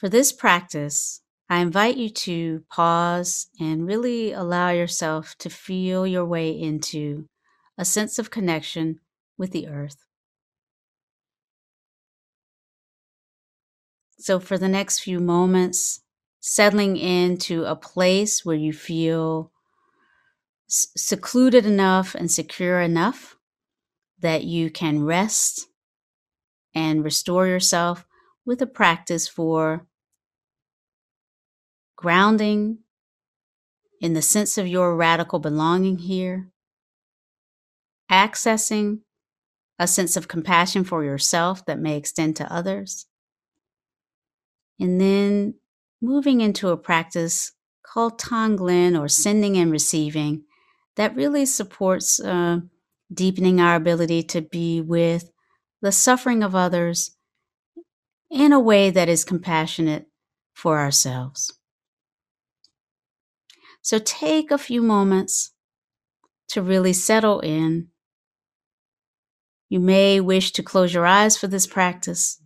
For this practice, I invite you to pause and really allow yourself to feel your way into a sense of connection with the earth. So, for the next few moments, settling into a place where you feel secluded enough and secure enough that you can rest and restore yourself with a practice for grounding in the sense of your radical belonging here, accessing a sense of compassion for yourself that may extend to others, and then moving into a practice called Tonglen or sending and receiving that really supports uh, deepening our ability to be with the suffering of others in a way that is compassionate for ourselves. So take a few moments to really settle in. You may wish to close your eyes for this practice.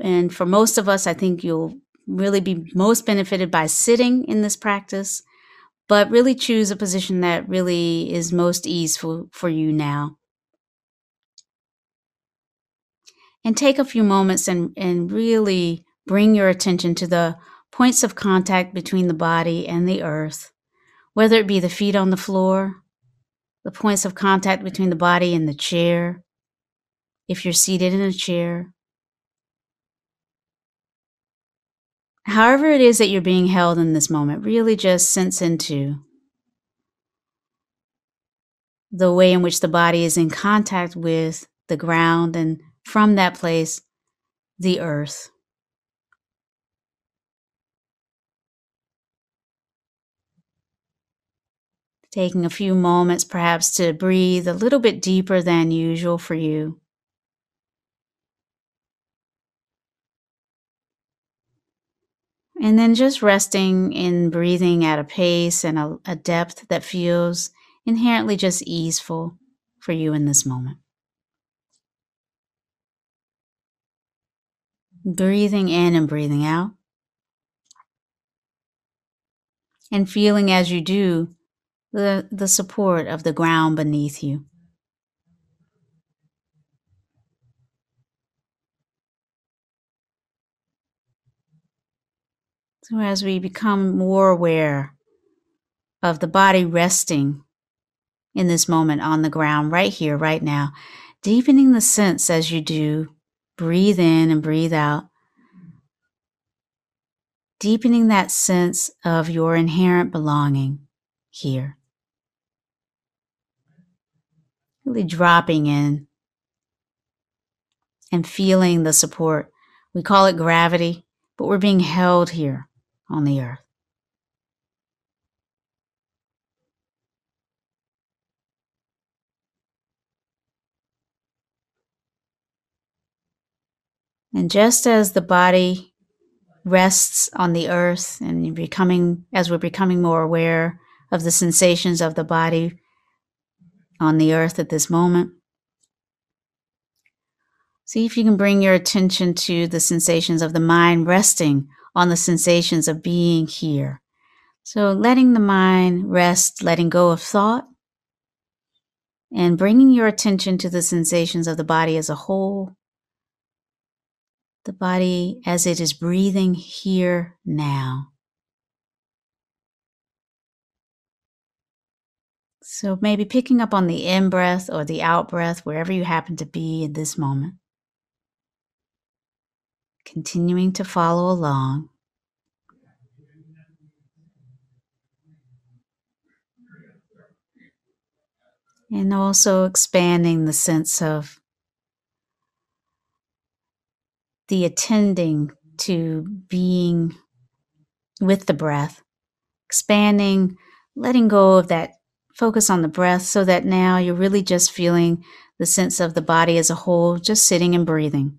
And for most of us, I think you'll really be most benefited by sitting in this practice, but really choose a position that really is most easeful for you now. And take a few moments and, and really bring your attention to the points of contact between the body and the earth, whether it be the feet on the floor, the points of contact between the body and the chair, if you're seated in a chair. However, it is that you're being held in this moment, really just sense into the way in which the body is in contact with the ground and from that place, the earth. Taking a few moments perhaps to breathe a little bit deeper than usual for you. And then just resting in breathing at a pace and a, a, depth that feels inherently just easeful for you in this moment. Breathing in and breathing out. And feeling as you do the, the support of the ground beneath you. So, as we become more aware of the body resting in this moment on the ground, right here, right now, deepening the sense as you do, breathe in and breathe out, deepening that sense of your inherent belonging here. Really dropping in and feeling the support. We call it gravity, but we're being held here on the earth. And just as the body rests on the earth and becoming as we're becoming more aware of the sensations of the body, on the earth at this moment. See if you can bring your attention to the sensations of the mind resting on the sensations of being here. So, letting the mind rest, letting go of thought, and bringing your attention to the sensations of the body as a whole, the body as it is breathing here now. So maybe picking up on the in breath or the out breath, wherever you happen to be in this moment. Continuing to follow along. And also expanding the sense of the attending to being with the breath, expanding, letting go of that Focus on the breath so that now you're really just feeling the sense of the body as a whole, just sitting and breathing.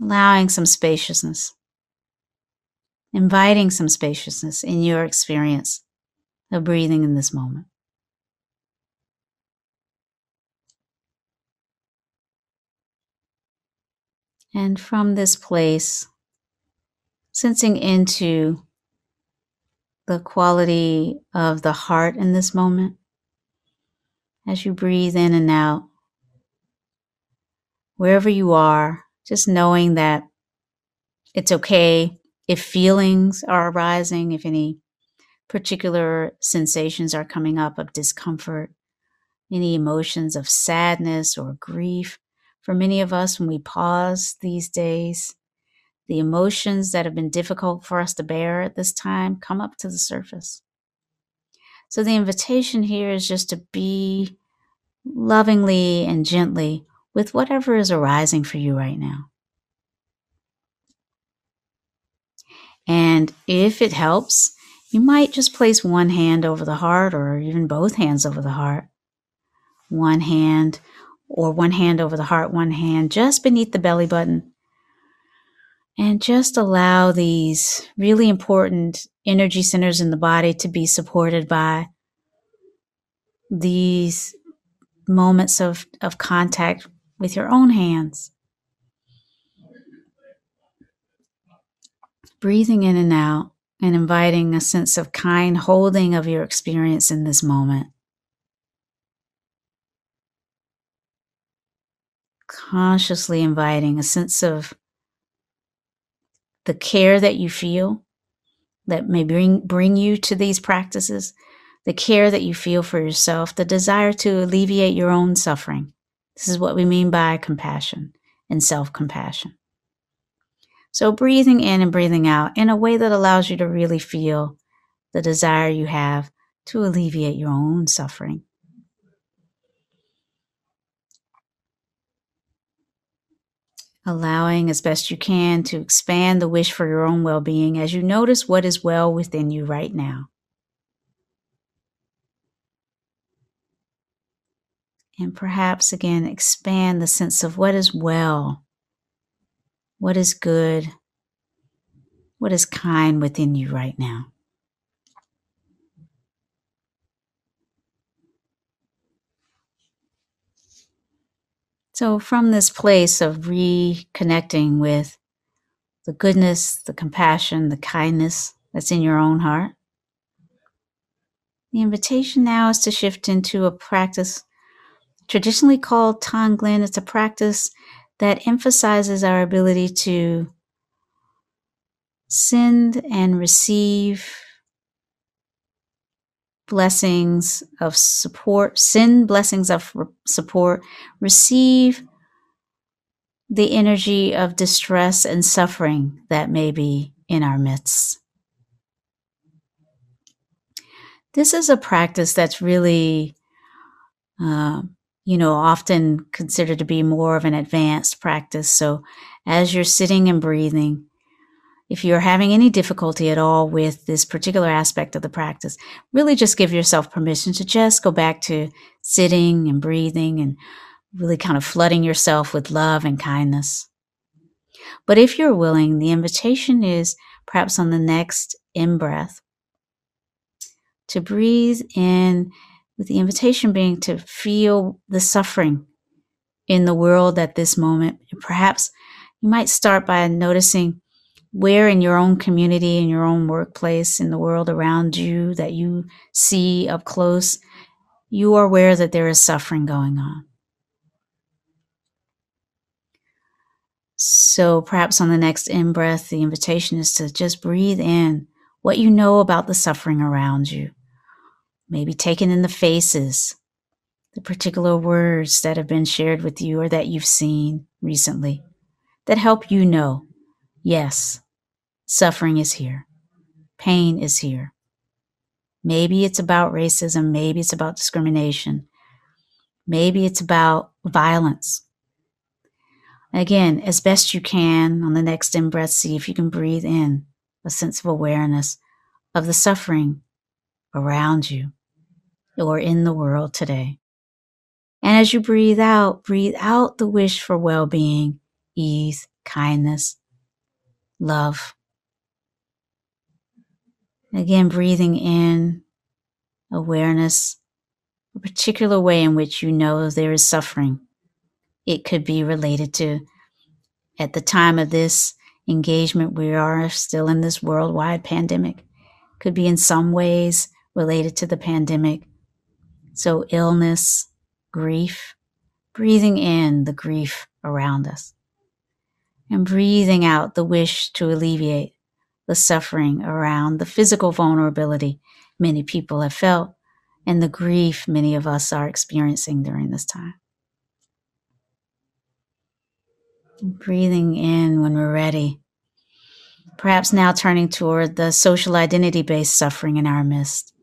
Allowing some spaciousness, inviting some spaciousness in your experience of breathing in this moment. And from this place, sensing into the quality of the heart in this moment as you breathe in and out. Wherever you are, just knowing that it's okay if feelings are arising, if any particular sensations are coming up of discomfort, any emotions of sadness or grief. For many of us, when we pause these days, the emotions that have been difficult for us to bear at this time come up to the surface. So the invitation here is just to be lovingly and gently with whatever is arising for you right now. And if it helps, you might just place one hand over the heart or even both hands over the heart. One hand or one hand over the heart, one hand just beneath the belly button. And just allow these really important energy centers in the body to be supported by these moments of, of contact with your own hands. Breathing in and out and inviting a sense of kind holding of your experience in this moment. Consciously inviting a sense of the care that you feel that may bring, bring you to these practices, the care that you feel for yourself, the desire to alleviate your own suffering. This is what we mean by compassion and self compassion. So, breathing in and breathing out in a way that allows you to really feel the desire you have to alleviate your own suffering. Allowing as best you can to expand the wish for your own well being as you notice what is well within you right now. And perhaps again, expand the sense of what is well what is good, what is kind within you right now. So, from this place of reconnecting with the goodness, the compassion, the kindness that's in your own heart, the invitation now is to shift into a practice traditionally called Tonglen. It's a practice that emphasizes our ability to send and receive blessings of support, send blessings of support, receive the energy of distress and suffering that may be in our midst. This is a practice that's really uh, you know, often considered to be more of an advanced practice. So as you're sitting and breathing, if you're having any difficulty at all with this particular aspect of the practice, really just give yourself permission to just go back to sitting and breathing and really kind of flooding yourself with love and kindness. But if you're willing, the invitation is perhaps on the next in breath to breathe in with the invitation being to feel the suffering in the world at this moment. Perhaps you might start by noticing where in your own community, in your own workplace, in the world around you that you see up close, you are aware that there is suffering going on. So perhaps on the next in breath, the invitation is to just breathe in what you know about the suffering around you maybe taken in the faces, the particular words that have been shared with you or that you've seen recently that help you know yes, suffering is here, pain is here. Maybe it's about racism, maybe it's about discrimination, maybe it's about violence. Again, as best you can on the next in breath, see if you can breathe in a sense of awareness of the suffering around you or in the world today. And as you breathe out, breathe out the wish for well being, ease, kindness, love. Again, breathing in awareness, a particular way in which you know there is suffering. It could be related to at the time of this engagement, we are still in this worldwide pandemic. Could be in some ways related to the pandemic. So, illness, grief, breathing in the grief around us, and breathing out the wish to alleviate the suffering around the physical vulnerability many people have felt and the grief many of us are experiencing during this time. Breathing in when we're ready. Perhaps now turning toward the social identity based suffering in our midst,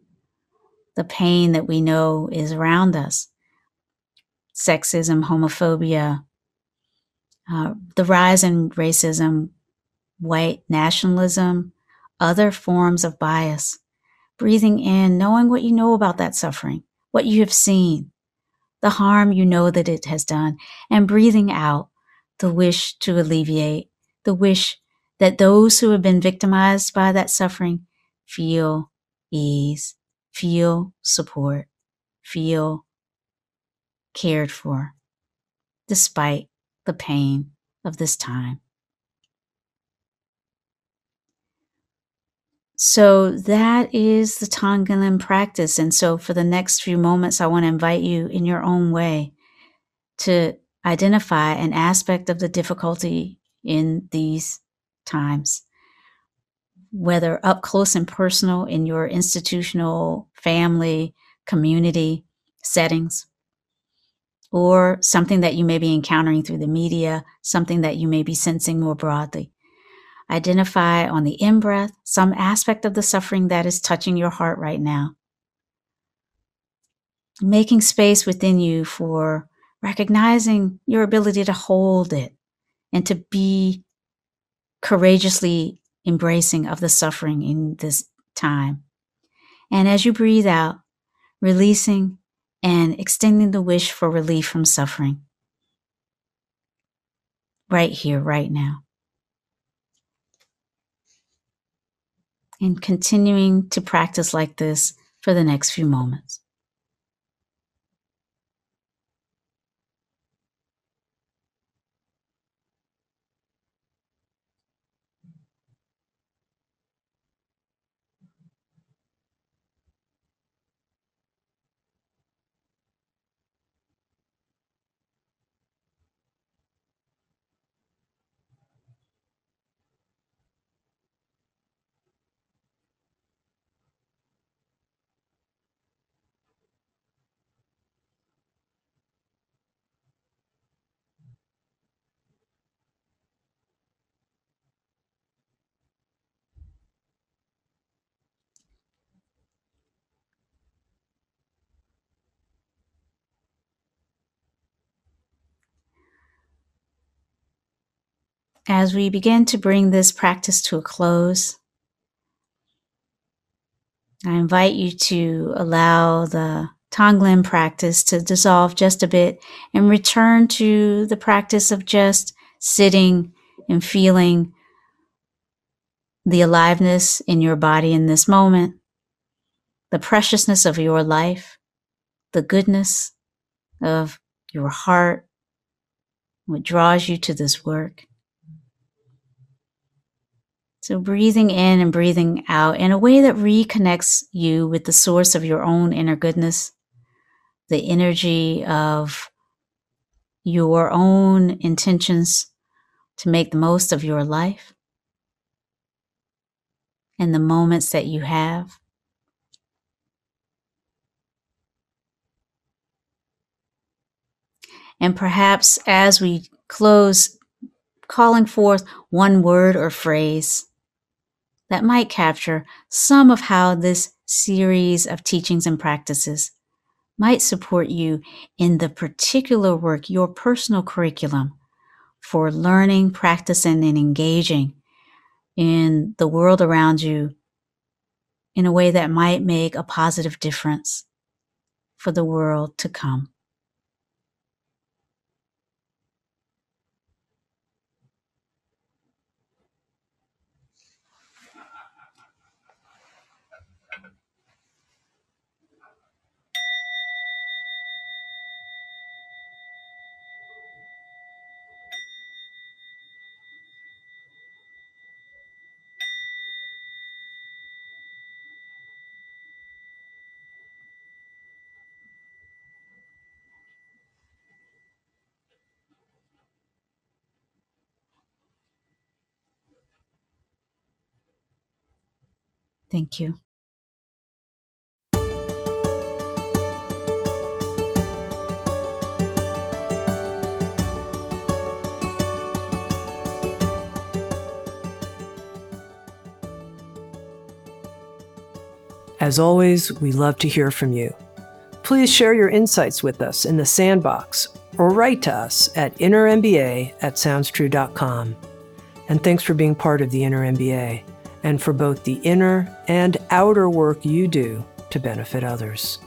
the pain that we know is around us sexism, homophobia, uh, the rise in racism, white nationalism, other forms of bias. Breathing in, knowing what you know about that suffering, what you have seen, the harm you know that it has done, and breathing out the wish to alleviate, the wish that those who have been victimized by that suffering feel ease, feel support, feel cared for, despite the pain of this time. So that is the Tonglen practice. And so for the next few moments, I want to invite you in your own way to identify an aspect of the difficulty in these times, whether up close and personal in your institutional, family, community settings, or something that you may be encountering through the media, something that you may be sensing more broadly. Identify on the in breath some aspect of the suffering that is touching your heart right now. Making space within you for recognizing your ability to hold it and to be courageously embracing of the suffering in this time. And as you breathe out, releasing and extending the wish for relief from suffering. Right here, right now. And continuing to practice like this for the next few moments. As we begin to bring this practice to a close, I invite you to allow the Tonglen practice to dissolve just a bit and return to the practice of just sitting and feeling the aliveness in your body in this moment, the preciousness of your life, the goodness of your heart, what draws you to this work. So, breathing in and breathing out in a way that reconnects you with the source of your own inner goodness, the energy of your own intentions to make the most of your life and the moments that you have. And perhaps as we close, calling forth one word or phrase that might capture some of how this series of teachings and practices might support you in the particular work, your personal curriculum for learning, practicing, and engaging in the world around you in a way that might make a positive difference for the world to come. Thank you. As always, we love to hear from you. Please share your insights with us in the sandbox or write to us at innermba at soundstrue.com. And thanks for being part of the Inner MBA and for both the inner and outer work you do to benefit others.